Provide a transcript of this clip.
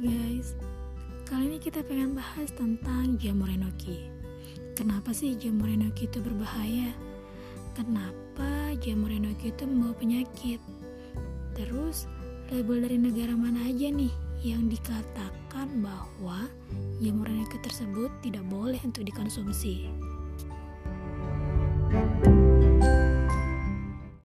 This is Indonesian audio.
Guys, kali ini kita pengen bahas tentang jamur enoki. Kenapa sih jamur enoki itu berbahaya? Kenapa jamur enoki itu membawa penyakit? Terus, label dari negara mana aja nih yang dikatakan bahwa jamur enoki tersebut tidak boleh untuk dikonsumsi?